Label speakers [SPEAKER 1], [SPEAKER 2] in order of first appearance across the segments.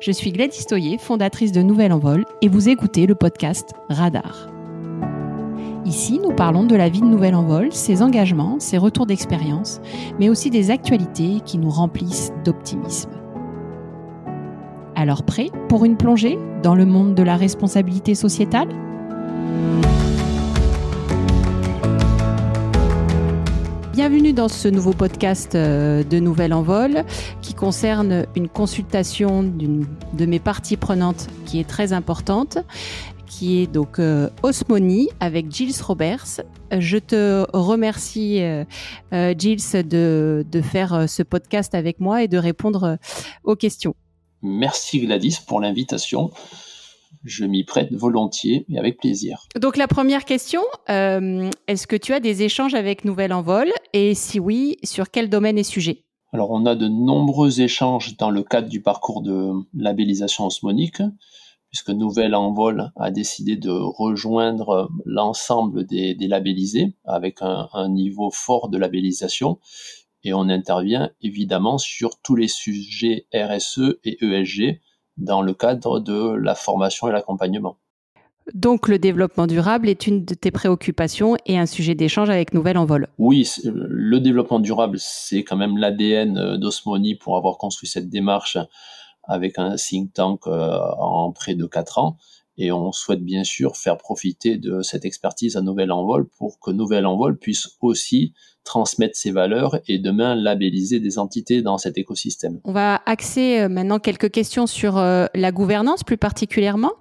[SPEAKER 1] Je suis Gladys Toyer, fondatrice de Nouvelle Envol, et vous écoutez le podcast Radar. Ici, nous parlons de la vie de Nouvelle Envol, ses engagements, ses retours d'expérience, mais aussi des actualités qui nous remplissent d'optimisme. Alors prêt pour une plongée dans le monde de la responsabilité sociétale? Bienvenue dans ce nouveau podcast euh, de Nouvelle Envol qui concerne une consultation d'une de mes parties prenantes qui est très importante qui est donc euh, Osmoni avec Gilles Roberts. Je te remercie, euh, Gilles, de, de, faire ce podcast avec moi et de répondre aux questions.
[SPEAKER 2] Merci Gladys pour l'invitation je m'y prête volontiers et avec plaisir.
[SPEAKER 1] Donc la première question, euh, est-ce que tu as des échanges avec Nouvelle Envol? Et si oui, sur quel domaine et sujet?
[SPEAKER 2] Alors on a de nombreux échanges dans le cadre du parcours de labellisation osmonique, puisque Nouvelle Envol a décidé de rejoindre l'ensemble des, labellisés avec un, un niveau fort de labellisation. Et on intervient évidemment sur tous les sujets RSE et ESG dans le cadre de la formation et l'accompagnement.
[SPEAKER 1] Donc le développement durable est une de tes préoccupations et un sujet d'échange avec Nouvelle Envol.
[SPEAKER 2] Oui, le développement durable, c'est quand même l'ADN d'Osmoni pour avoir construit cette démarche avec un think tank euh, en près de quatre ans. Et on souhaite bien sûr faire profiter de cette expertise à Nouvelle Envol pour que Nouvelle Envol puisse aussi transmettre ses valeurs et demain labelliser des entités dans cet écosystème.
[SPEAKER 1] On va axer euh, maintenant quelques questions sur euh, la gouvernance plus particulièrement.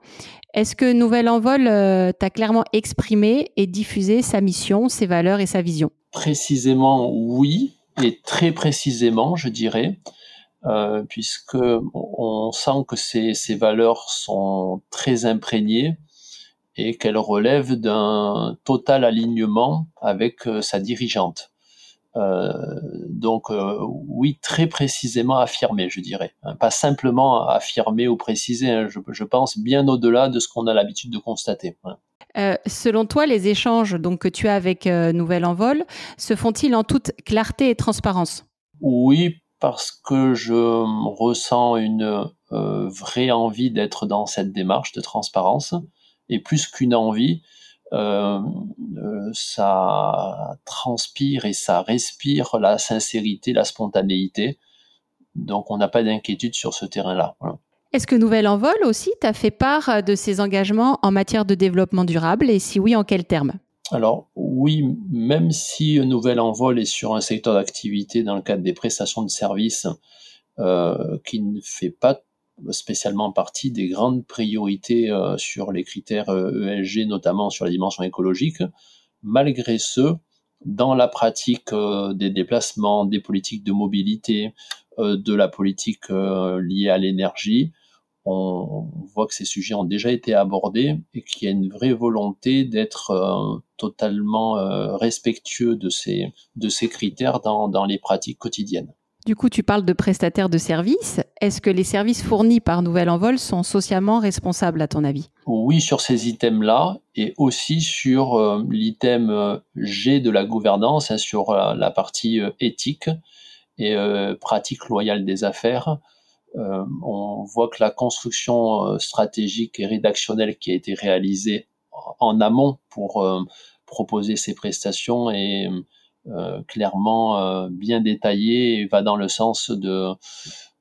[SPEAKER 1] Est-ce que Nouvelle Envol euh, t'a clairement exprimé et diffusé sa mission, ses valeurs et sa vision?
[SPEAKER 2] Précisément oui, et très précisément je dirais. Euh, puisque on sent que ces, ces, valeurs sont très imprégnées et qu'elles relèvent d'un total alignement avec sa dirigeante. Euh, donc euh, oui, très précisément affirmé, je dirais. Hein, pas simplement affirmé ou précisé, hein, je, je, pense bien au-delà de ce qu'on a l'habitude de constater.
[SPEAKER 1] Hein. Euh, selon toi, les échanges donc, que tu as avec euh, Nouvelle Envol se font-ils en toute clarté et transparence?
[SPEAKER 2] Oui, parce que je ressens une euh, vraie envie d'être dans cette démarche de transparence. Et plus qu'une envie, euh, euh, ça transpire et ça respire la sincérité, la spontanéité. Donc on n'a pas d'inquiétude sur ce terrain-là.
[SPEAKER 1] Est-ce que Nouvelle Envol aussi t'a fait part de ses engagements en matière de développement durable et si oui, en quels termes?
[SPEAKER 2] Alors oui, même si Nouvelle Envol est sur un secteur d'activité dans le cadre des prestations de services euh, qui ne fait pas spécialement partie des grandes priorités euh, sur les critères ESG, euh, e notamment sur la dimension écologique, malgré ce, dans la pratique des déplacements, des politiques de mobilité, de la politique liée à l'énergie, on, voit que ces sujets ont déjà été abordés et qu'il y a une vraie volonté d'être euh, totalement euh, respectueux de ces, de ces critères dans, dans les pratiques quotidiennes.
[SPEAKER 1] Du coup, tu parles de prestataires de services. Est-ce que les services fournis par Nouvelle Envol sont socialement responsables, à ton avis?
[SPEAKER 2] Oui, sur ces items-là, et aussi sur euh, l'item G de la gouvernance, hein, sur la partie éthique et pratique loyale des affaires. Euh, on voit que la construction euh, stratégique et rédactionnelle qui a été réalisée en amont pour euh, proposer ces prestations est clairement bien détaillée et va dans le sens de,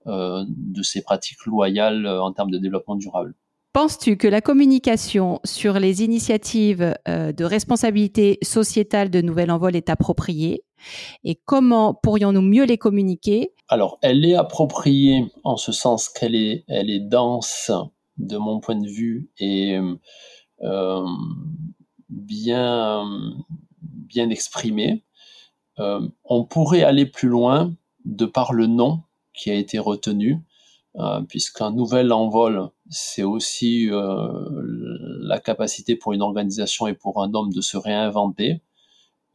[SPEAKER 2] de ces pratiques loyales en termes de développement durable.
[SPEAKER 1] Penses-tu que la communication sur les initiatives de responsabilité sociétale de Nouvelle Envol est appropriée? Et comment pourrions-nous mieux les communiquer?
[SPEAKER 2] Alors, elle est appropriée en ce sens qu'elle est, elle est dense de mon point de vue et euh, bien, bien exprimée. Euh, on pourrait aller plus loin de par le nom qui a été retenu, euh, puisqu'un nouvel envol, c'est aussi la capacité pour une organisation et pour un homme de se réinventer.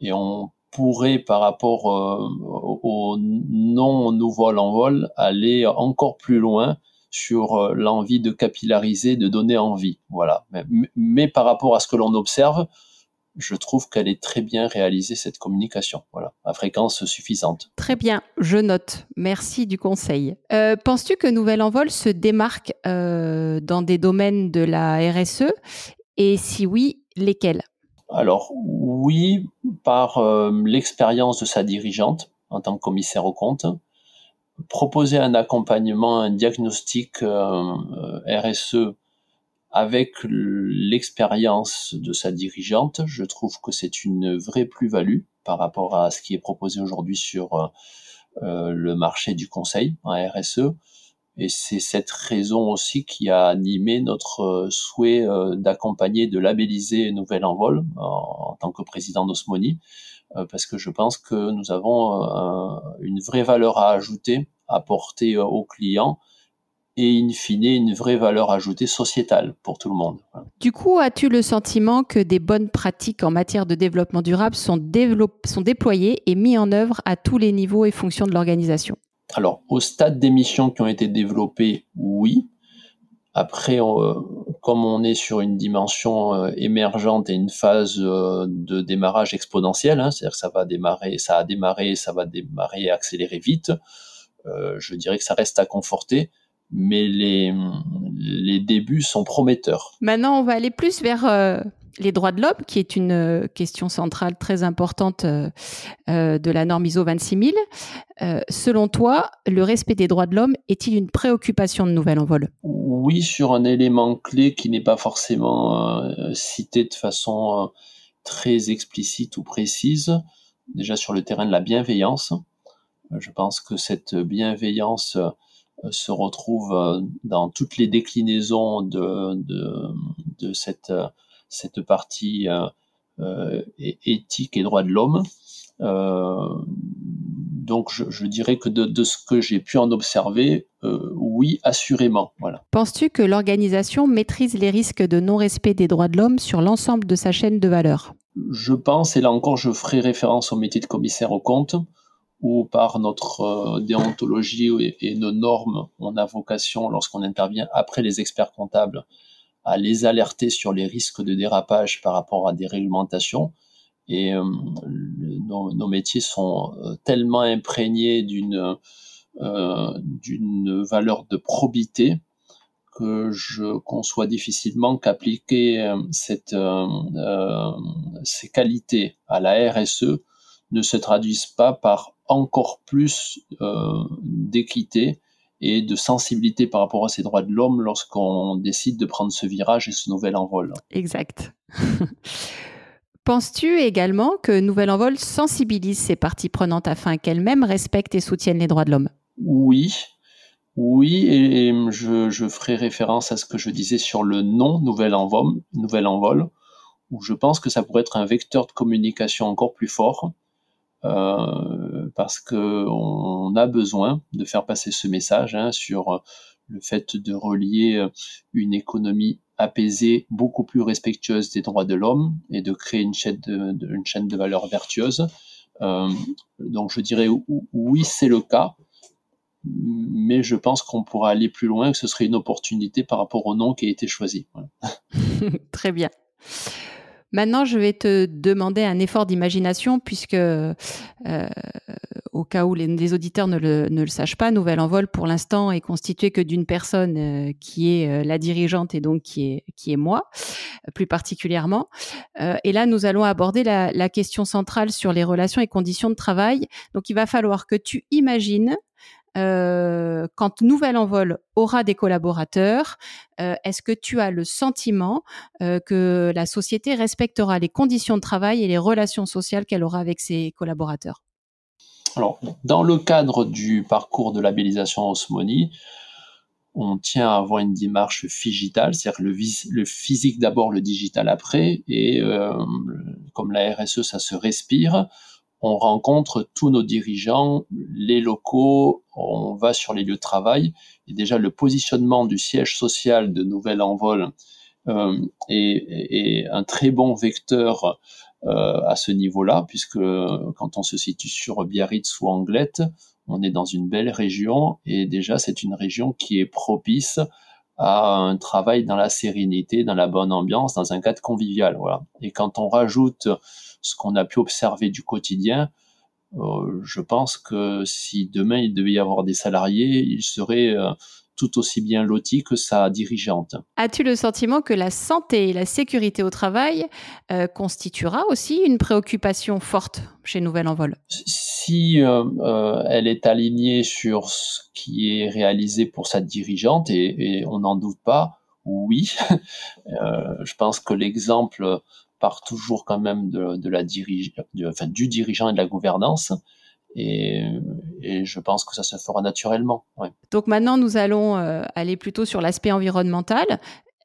[SPEAKER 2] Et on pourrait, par rapport euh, au non nouveau l'envol, aller encore plus loin sur euh, l'envie de capillariser, de donner envie. Voilà. Mais, par rapport à ce que l'on observe, je trouve qu'elle est très bien réalisée, cette communication, voilà, à fréquence suffisante.
[SPEAKER 1] Très bien, je note. Merci du conseil. Euh, penses-tu que Nouvel Envol se démarque euh, dans des domaines de la RSE Et si oui, lesquels?
[SPEAKER 2] Alors, oui, par euh, l'expérience de sa dirigeante en tant que commissaire au compte, proposer un accompagnement, un diagnostic RSE avec l'expérience de sa dirigeante, je trouve que c'est une vraie plus-value par rapport à ce qui est proposé aujourd'hui sur euh, euh, le marché du conseil en RSE. Et c'est cette raison aussi qui a animé notre euh, souhait d'accompagner, de labelliser Nouvelle Envol en, en tant que président d'Osmoni, parce que je pense que nous avons une vraie valeur à ajouter, à apporter aux clients et in fine une vraie valeur ajoutée sociétale pour tout le monde.
[SPEAKER 1] Du coup, as-tu le sentiment que des bonnes pratiques en matière de développement durable sont, sont déployées et mises en œuvre à tous les niveaux et fonctions de l'organisation?
[SPEAKER 2] Alors, au stade des missions qui ont été développées, oui. Après, comme on est sur une dimension euh, émergente et une phase euh, de démarrage exponentiel, hein, c'est-à-dire que ça va démarrer, ça a démarré, ça va démarrer et accélérer vite, euh, je dirais que ça reste à conforter mais les, les débuts sont prometteurs.
[SPEAKER 1] Maintenant, on va aller plus vers euh, les droits de l'homme, qui est une euh, question centrale très importante euh, de la norme ISO 26000. selon toi, le respect des droits de l'homme est-il une préoccupation de Nouvelle Envol?
[SPEAKER 2] Oui, sur un élément clé qui n'est pas forcément cité de façon très explicite ou précise, déjà sur le terrain de la bienveillance. Je pense que cette bienveillance se retrouve euh, dans toutes les déclinaisons de, de, de cette, euh, cette partie éthique et droits de l'homme. donc je, je, dirais que de, de ce que j'ai pu en observer, oui, assurément. Voilà.
[SPEAKER 1] Penses-tu que l'organisation maîtrise les risques de non-respect des droits de l'homme sur l'ensemble de sa chaîne de valeur?
[SPEAKER 2] Je pense, et là encore je ferai référence au métier de commissaire au compte, ou par notre euh, déontologie et, nos normes, on a vocation, lorsqu'on intervient après les experts comptables, à les alerter sur les risques de dérapage par rapport à des réglementations. Et euh, nos, métiers sont euh, tellement imprégnés d'une d'une valeur de probité que je conçois difficilement qu'appliquer cette, ces qualités à la RSE ne se traduisent pas par encore plus euh, d'équité et de sensibilité par rapport à ces droits de l'homme lorsqu'on décide de prendre ce virage et ce nouvel envol.
[SPEAKER 1] Exact. Penses-tu également que Nouvel Envol sensibilise ses parties prenantes afin qu'elles-mêmes respectent et soutiennent les droits de l'homme?
[SPEAKER 2] Oui, oui, et, je, je, ferai référence à ce que je disais sur le nom Nouvel Envol, Nouvel Envol, où je pense que ça pourrait être un vecteur de communication encore plus fort euh, parce que on a besoin de faire passer ce message hein, sur le fait de relier euh, une économie apaisée, beaucoup plus respectueuse des droits de l'homme et de créer une chaîne de, une chaîne de valeur vertueuse. Euh, donc je dirais oui, c'est le cas, mais je pense qu'on pourra aller plus loin, que ce serait une opportunité par rapport au nom qui a été choisi.
[SPEAKER 1] Très bien. Maintenant, je vais te demander un effort d'imagination puisque, euh, au cas où les, auditeurs ne le, ne le, sachent pas, Nouvelle Envol, pour l'instant, est constitué que d'une personne euh, qui est euh, la dirigeante et donc qui est, qui est moi, plus particulièrement. et là, nous allons aborder la, la question centrale sur les relations et conditions de travail. Donc, il va falloir que tu imagines euh, quand Nouvel Envol aura des collaborateurs, euh, est-ce que tu as le sentiment euh, que la société respectera les conditions de travail et les relations sociales qu'elle aura avec ses collaborateurs?
[SPEAKER 2] Alors, dans le cadre du parcours de labellisation Osmoni, on tient à avoir une démarche digitale, c'est-à-dire le, le, physique d'abord, le digital après, et comme la RSE, ça se respire, on rencontre tous nos dirigeants, les locaux, on va sur les lieux de travail. Et déjà, le positionnement du siège social de Nouvel Envol euh, est, un très bon vecteur euh, à ce niveau-là, puisque quand on se situe sur Biarritz ou Anglette, on est dans une belle région et déjà c'est une région qui est propice à un travail dans la sérénité, dans la bonne ambiance, dans un cadre convivial. Voilà. Et quand on rajoute ce qu'on a pu observer du quotidien, euh, je pense que si demain il devait y avoir des salariés, ils seraient euh, tout aussi bien lotis que sa dirigeante.
[SPEAKER 1] As-tu le sentiment que la santé et la sécurité au travail euh, constituera aussi une préoccupation forte chez Nouvelle Envol?
[SPEAKER 2] Si euh, euh, elle est alignée sur ce qui est réalisé pour sa dirigeante, et, on n'en doute pas, oui. je pense que l'exemple part toujours quand même de, la dirige, enfin, du dirigeant et de la gouvernance. Et, je pense que ça se fera naturellement.
[SPEAKER 1] Donc maintenant, nous allons euh, aller plutôt sur l'aspect environnemental.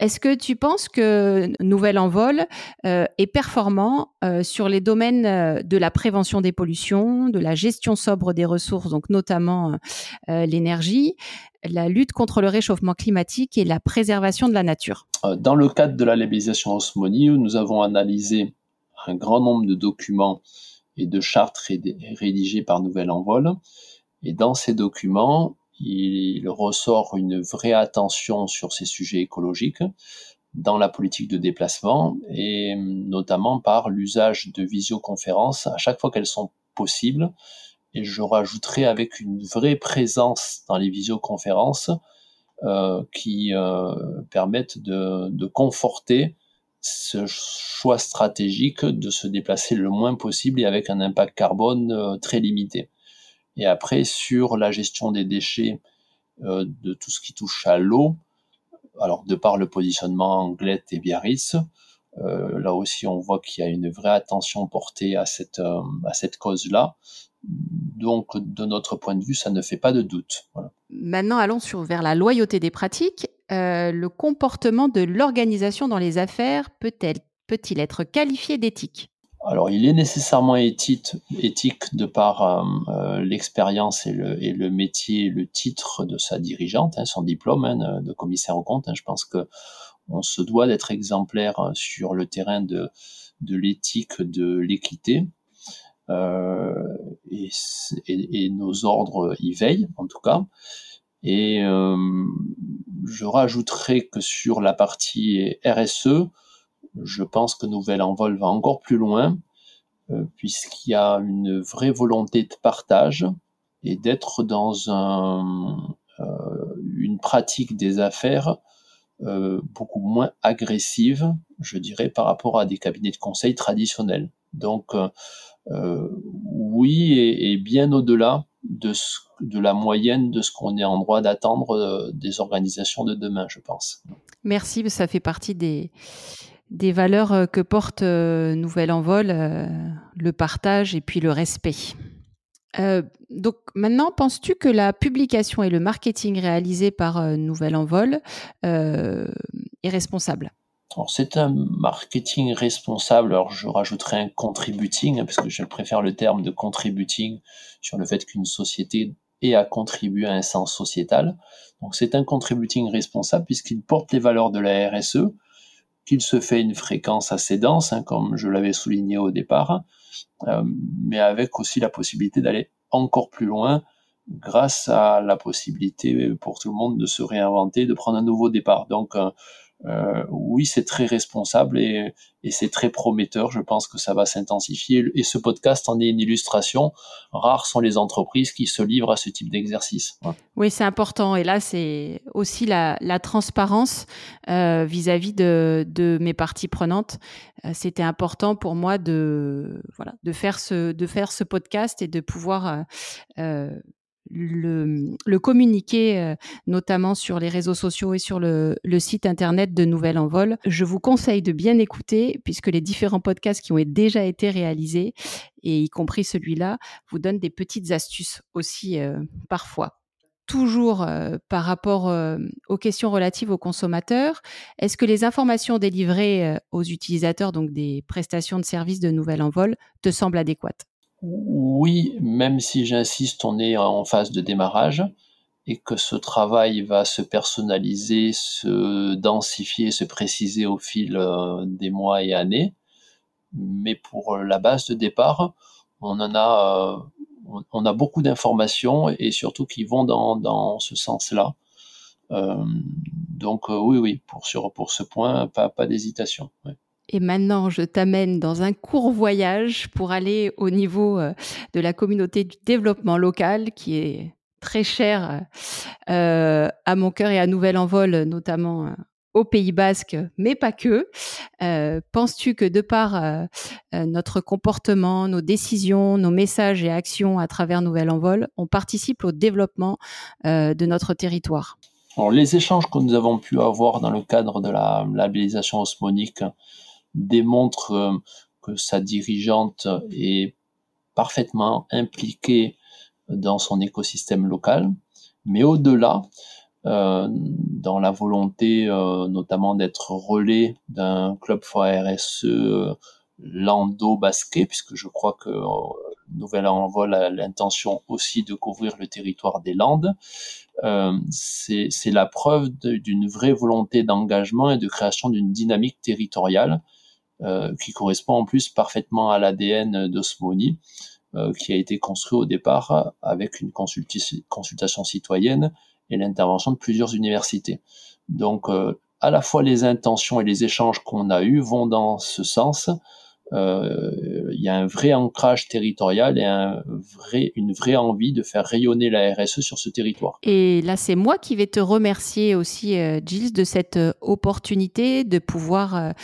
[SPEAKER 1] Est-ce que tu penses que Nouvel Envol euh, est performant euh, sur les domaines de la prévention des pollutions, de la gestion sobre des ressources, donc notamment l'énergie, la lutte contre le réchauffement climatique et la préservation de la nature?
[SPEAKER 2] Dans le cadre de la labellisation Osmoni, nous avons analysé un grand nombre de documents et de chartes rédigées par Nouvel Envol. Et dans ces documents, il ressort une vraie attention sur ces sujets écologiques dans la politique de déplacement et notamment par l'usage de visioconférences à chaque fois qu'elles sont possibles. Et je rajouterai avec une vraie présence dans les visioconférences euh, qui euh, permettent de, de conforter ce choix stratégique de se déplacer le moins possible et avec un impact carbone euh, très limité. Et après, sur la gestion des déchets, euh, de tout ce qui touche à l'eau, alors de par le positionnement Anglette et Biarritz, euh, là aussi on voit qu'il y a une vraie attention portée à cette, cette cause-là. Donc, de notre point de vue, ça ne fait pas de doute.
[SPEAKER 1] Maintenant, allons sur, vers la loyauté des pratiques. Euh, le comportement de l'organisation dans les affaires peut-il être qualifié d'éthique?
[SPEAKER 2] Alors, il est nécessairement éthique, de par euh, euh, l'expérience et le, métier, le titre de sa dirigeante, hein, son diplôme hein, de commissaire au compte. Hein. je pense que on se doit d'être exemplaire sur le terrain de, l'éthique, de l'équité. et, nos ordres y veillent, en tout cas. Et euh, je rajouterai que sur la partie RSE, je pense que Nouvelle Envol va encore plus loin, euh, puisqu'il y a une vraie volonté de partage et d'être dans un, euh, une pratique des affaires euh, beaucoup moins agressive, je dirais, par rapport à des cabinets de conseil traditionnels. Donc, euh, oui, et, bien au-delà de, de la moyenne de ce qu'on est en droit d'attendre euh, des organisations de demain, je pense.
[SPEAKER 1] Merci, ça fait partie des, des valeurs euh, que porte Nouvelle Envol, le partage et puis le respect. donc maintenant, penses-tu que la publication et le marketing réalisé par Nouvelle Envol est responsable?
[SPEAKER 2] C'est un marketing responsable. Alors, je rajouterai un contributing, hein, parce que je préfère le terme de contributing sur le fait qu'une société ait à contribuer à un sens sociétal. Donc, c'est un contributing responsable puisqu'il porte les valeurs de la RSE, qu'il se fait une fréquence assez dense, hein, comme je l'avais souligné au départ, euh, mais avec aussi la possibilité d'aller encore plus loin grâce à la possibilité pour tout le monde de se réinventer, de prendre un nouveau départ. Donc, euh, euh, oui, c'est très responsable et, c'est très prometteur. Je pense que ça va s'intensifier. Et ce podcast en est une illustration. Rares sont les entreprises qui se livrent à ce type d'exercice.
[SPEAKER 1] Oui, c'est important. Et là, c'est aussi la, transparence euh, vis-à-vis de, mes parties prenantes. Euh, c'était important pour moi de voilà de faire ce de faire ce podcast et de pouvoir le, communiquer, euh, notamment sur les réseaux sociaux et sur le, site internet de Nouvelle Envol. Je vous conseille de bien écouter, puisque les différents podcasts qui ont déjà été réalisés, et y compris celui-là, vous donnent des petites astuces aussi euh, parfois. Toujours euh, par rapport aux questions relatives aux consommateurs, est-ce que les informations délivrées aux utilisateurs, donc des prestations de services de Nouvelle Envol, te semblent adéquates?
[SPEAKER 2] Oui, même si j'insiste, on est en phase de démarrage et que ce travail va se personnaliser, se densifier, se préciser au fil euh, des mois et années. Mais pour la base de départ, on en a, euh, on a beaucoup d'informations et surtout qui vont dans, dans ce sens-là. Euh, donc oui, oui, pour, sur, pour ce point, pas, pas d'hésitation.
[SPEAKER 1] Et maintenant, je t'amène dans un court voyage pour aller au niveau de la communauté du développement local qui est très cher euh, à mon cœur et à Nouvel Envol, notamment euh, au Pays Basque, mais pas que. Euh, penses-tu que de par notre comportement, nos décisions, nos messages et actions à travers Nouvel Envol, on participe au développement de notre territoire?
[SPEAKER 2] Les échanges que nous avons pu avoir dans le cadre de la labellisation osmonique démontrent que sa dirigeante est parfaitement impliquée dans son écosystème local, mais au-delà, euh, dans la volonté euh, notamment d'être relais d'un club for RSE euh, lando-basquet, puisque je crois que euh, Nouvelle Envol a l'intention aussi de couvrir le territoire des Landes. Euh, c'est la preuve d'une vraie volonté d'engagement et de création d'une dynamique territoriale euh, qui correspond en plus parfaitement à l'ADN d'Osmoni. Euh, qui a été construit au départ avec une consultation citoyenne et l'intervention de plusieurs universités. Donc, euh, à la fois les intentions et les échanges qu'on a eus vont dans ce sens, euh, il y a un vrai ancrage territorial et un vrai, une vraie envie de faire rayonner la RSE sur ce territoire.
[SPEAKER 1] Et là, c'est moi qui vais te remercier aussi, euh, Gilles, de cette euh, opportunité de pouvoir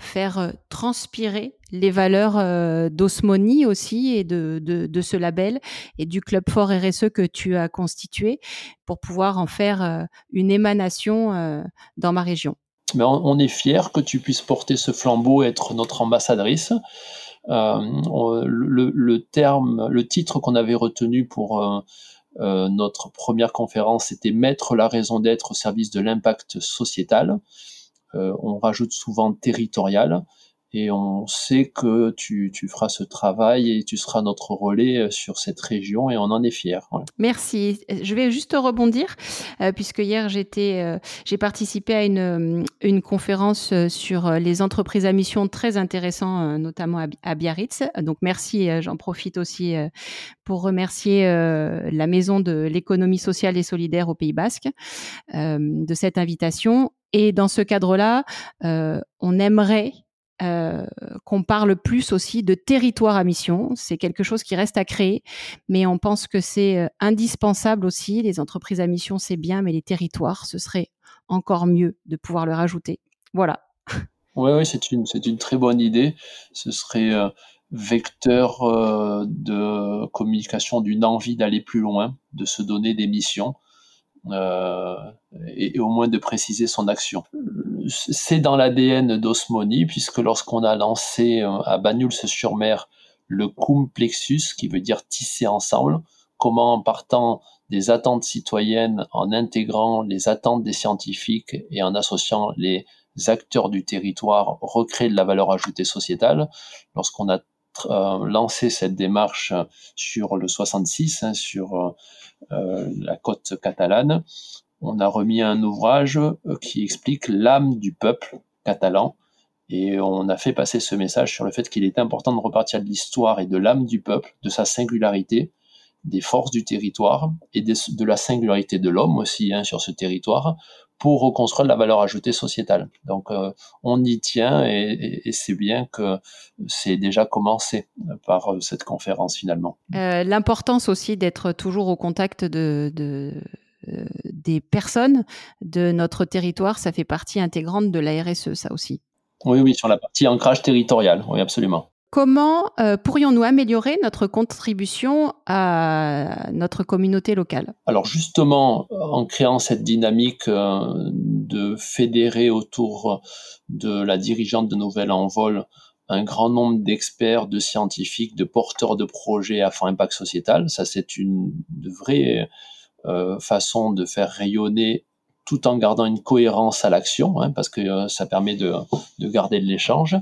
[SPEAKER 1] faire transpirer les valeurs d'Osmoni aussi et de, de, de, ce label et du Club Fort RSE que tu as constitué pour pouvoir en faire une émanation dans ma région
[SPEAKER 2] mais on, est fier que tu puisses porter ce flambeau, être notre ambassadrice. Euh, le, terme, le titre qu'on avait retenu pour euh, euh, notre première conférence, c'était mettre la raison d'être au service de l'impact sociétal. on rajoute souvent territorial et on sait que tu, tu, feras ce travail et tu seras notre relais euh, sur cette région et on en est fiers.
[SPEAKER 1] Merci. Je vais juste rebondir euh, puisque hier j'étais, euh, j'ai participé à une, une conférence sur les entreprises à mission très intéressant, notamment à, Biarritz. Donc merci. J'en profite aussi pour remercier la Maison de l'économie sociale et solidaire au Pays Basque de cette invitation. Et dans ce cadre-là, on aimerait euh, qu'on parle plus aussi de territoire à mission. C'est quelque chose qui reste à créer, mais on pense que c'est euh, indispensable aussi. Les entreprises à mission, c'est bien, mais les territoires, ce serait encore mieux de pouvoir le rajouter. Voilà.
[SPEAKER 2] Oui, oui c'est une, une très bonne idée. Ce serait euh, vecteur de communication d'une envie d'aller plus loin, de se donner des missions. Euh, et, au moins de préciser son action. C'est dans l'ADN d'Osmoni, puisque lorsqu'on a lancé euh, à Banyuls-sur-Mer le cum plexus, qui veut dire tisser ensemble, comment en partant des attentes citoyennes, en intégrant les attentes des scientifiques et en associant les acteurs du territoire, recréer de la valeur ajoutée sociétale. Lorsqu'on a euh, lancé cette démarche sur le 66, hein, sur euh, la côte catalane, on a remis un ouvrage euh, qui explique l'âme du peuple catalan et on a fait passer ce message sur le fait qu'il est important de repartir de l'histoire et de l'âme du peuple, de sa singularité, des forces du territoire et de, la singularité de l'homme aussi hein, sur ce territoire pour reconstruire la valeur ajoutée sociétale. Donc euh, on y tient et, c'est bien que c'est déjà commencé par euh, cette conférence finalement.
[SPEAKER 1] Euh, l'importance aussi d'être toujours au contact de, des personnes de notre territoire, ça fait partie intégrante de la RSE, ça aussi.
[SPEAKER 2] Oui, oui, sur la partie ancrage territorial, oui, absolument.
[SPEAKER 1] Comment euh, pourrions-nous améliorer notre contribution à notre communauté locale?
[SPEAKER 2] Alors justement, en créant cette dynamique euh, de fédérer autour de la dirigeante de Nouvelle Envol un grand nombre d'experts, de scientifiques, de porteurs de projets à fort impact sociétal, ça c'est une vraie euh, façon de faire rayonner tout en gardant une cohérence à l'action, hein, parce que ça permet de garder de l'échange.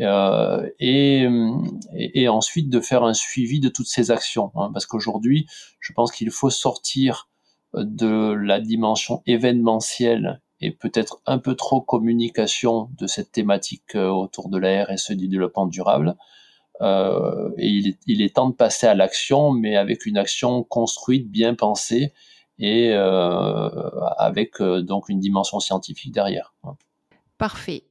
[SPEAKER 2] Euh, et, ensuite de faire un suivi de toutes ces actions. Hein, parce qu'aujourd'hui, je pense qu'il faut sortir de la dimension événementielle et peut-être un peu trop communication de cette thématique euh, autour de la RSE du développement durable. Euh, et il est, temps de passer à l'action, mais avec une action construite, bien pensée et avec donc une dimension scientifique derrière.
[SPEAKER 1] Parfait,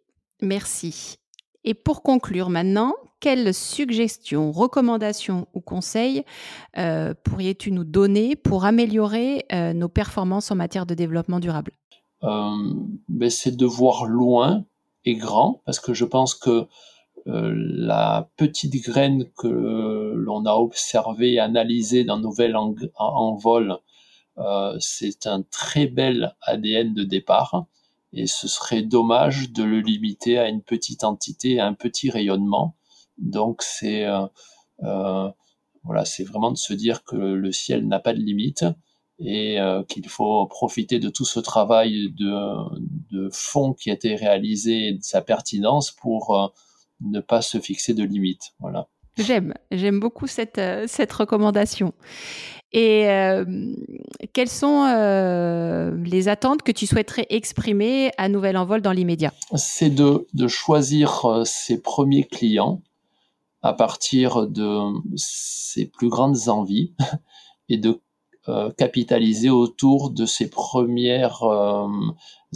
[SPEAKER 1] merci. Et pour conclure maintenant, quelles suggestions, recommandations ou conseils euh, pourrais-tu nous donner pour améliorer euh, nos performances en matière de développement durable?
[SPEAKER 2] Euh, ben C'est de voir loin et grand, parce que je pense que la petite graine que l'on a observée analysée dans Nouvelle en, en vol, c'est un très bel ADN de départ et ce serait dommage de le limiter à une petite entité, à un petit rayonnement. Donc c'est euh, euh, voilà, c'est vraiment de se dire que le ciel n'a pas de limite et euh, qu'il faut profiter de tout ce travail de, fond qui a été réalisé et de sa pertinence pour ne pas se fixer de limite. Voilà.
[SPEAKER 1] J'aime, j'aime beaucoup cette, cette recommandation. Et euh, quelles sont euh, les attentes que tu souhaiterais exprimer à Nouvel Envol dans l'immédiat?
[SPEAKER 2] C'est de, choisir euh, ses premiers clients à partir de ses plus grandes envies et de capitaliser autour de ses premières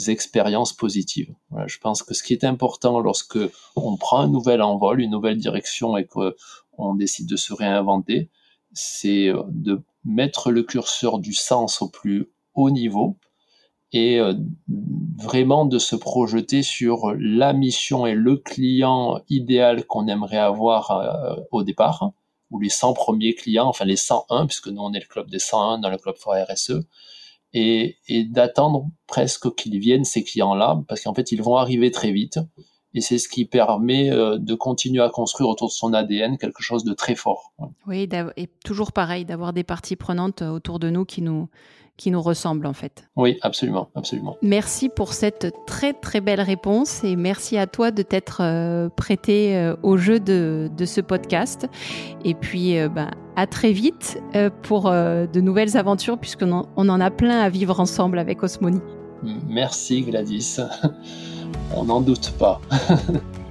[SPEAKER 2] expériences positives. Je pense que ce qui est important lorsque on prend un nouvel envol, une nouvelle direction et qu'on décide de se réinventer, c'est de mettre le curseur du sens au plus haut niveau et euh, vraiment de se projeter sur la mission et le client idéal qu'on aimerait avoir euh, au départ, ou les 100 premiers clients, enfin les 101, puisque nous on est le club des 101 dans le club for RSE, et, et d'attendre presque qu'ils viennent ces clients-là, parce qu'en fait ils vont arriver très vite, et c'est ce qui permet euh, de continuer à construire autour de son ADN quelque chose de très fort.
[SPEAKER 1] Oui, et toujours pareil, d'avoir des parties prenantes euh, autour de nous qui nous, qui nous ressemblent en fait.
[SPEAKER 2] Oui, absolument, absolument.
[SPEAKER 1] Merci pour cette très très belle réponse et merci à toi de t'être euh, prêté au jeu de, de, ce podcast. Et puis, ben, à très vite pour de nouvelles aventures puisqu'on on en a plein à vivre ensemble avec Osmoni.
[SPEAKER 2] Merci Gladys. On n'en doute pas.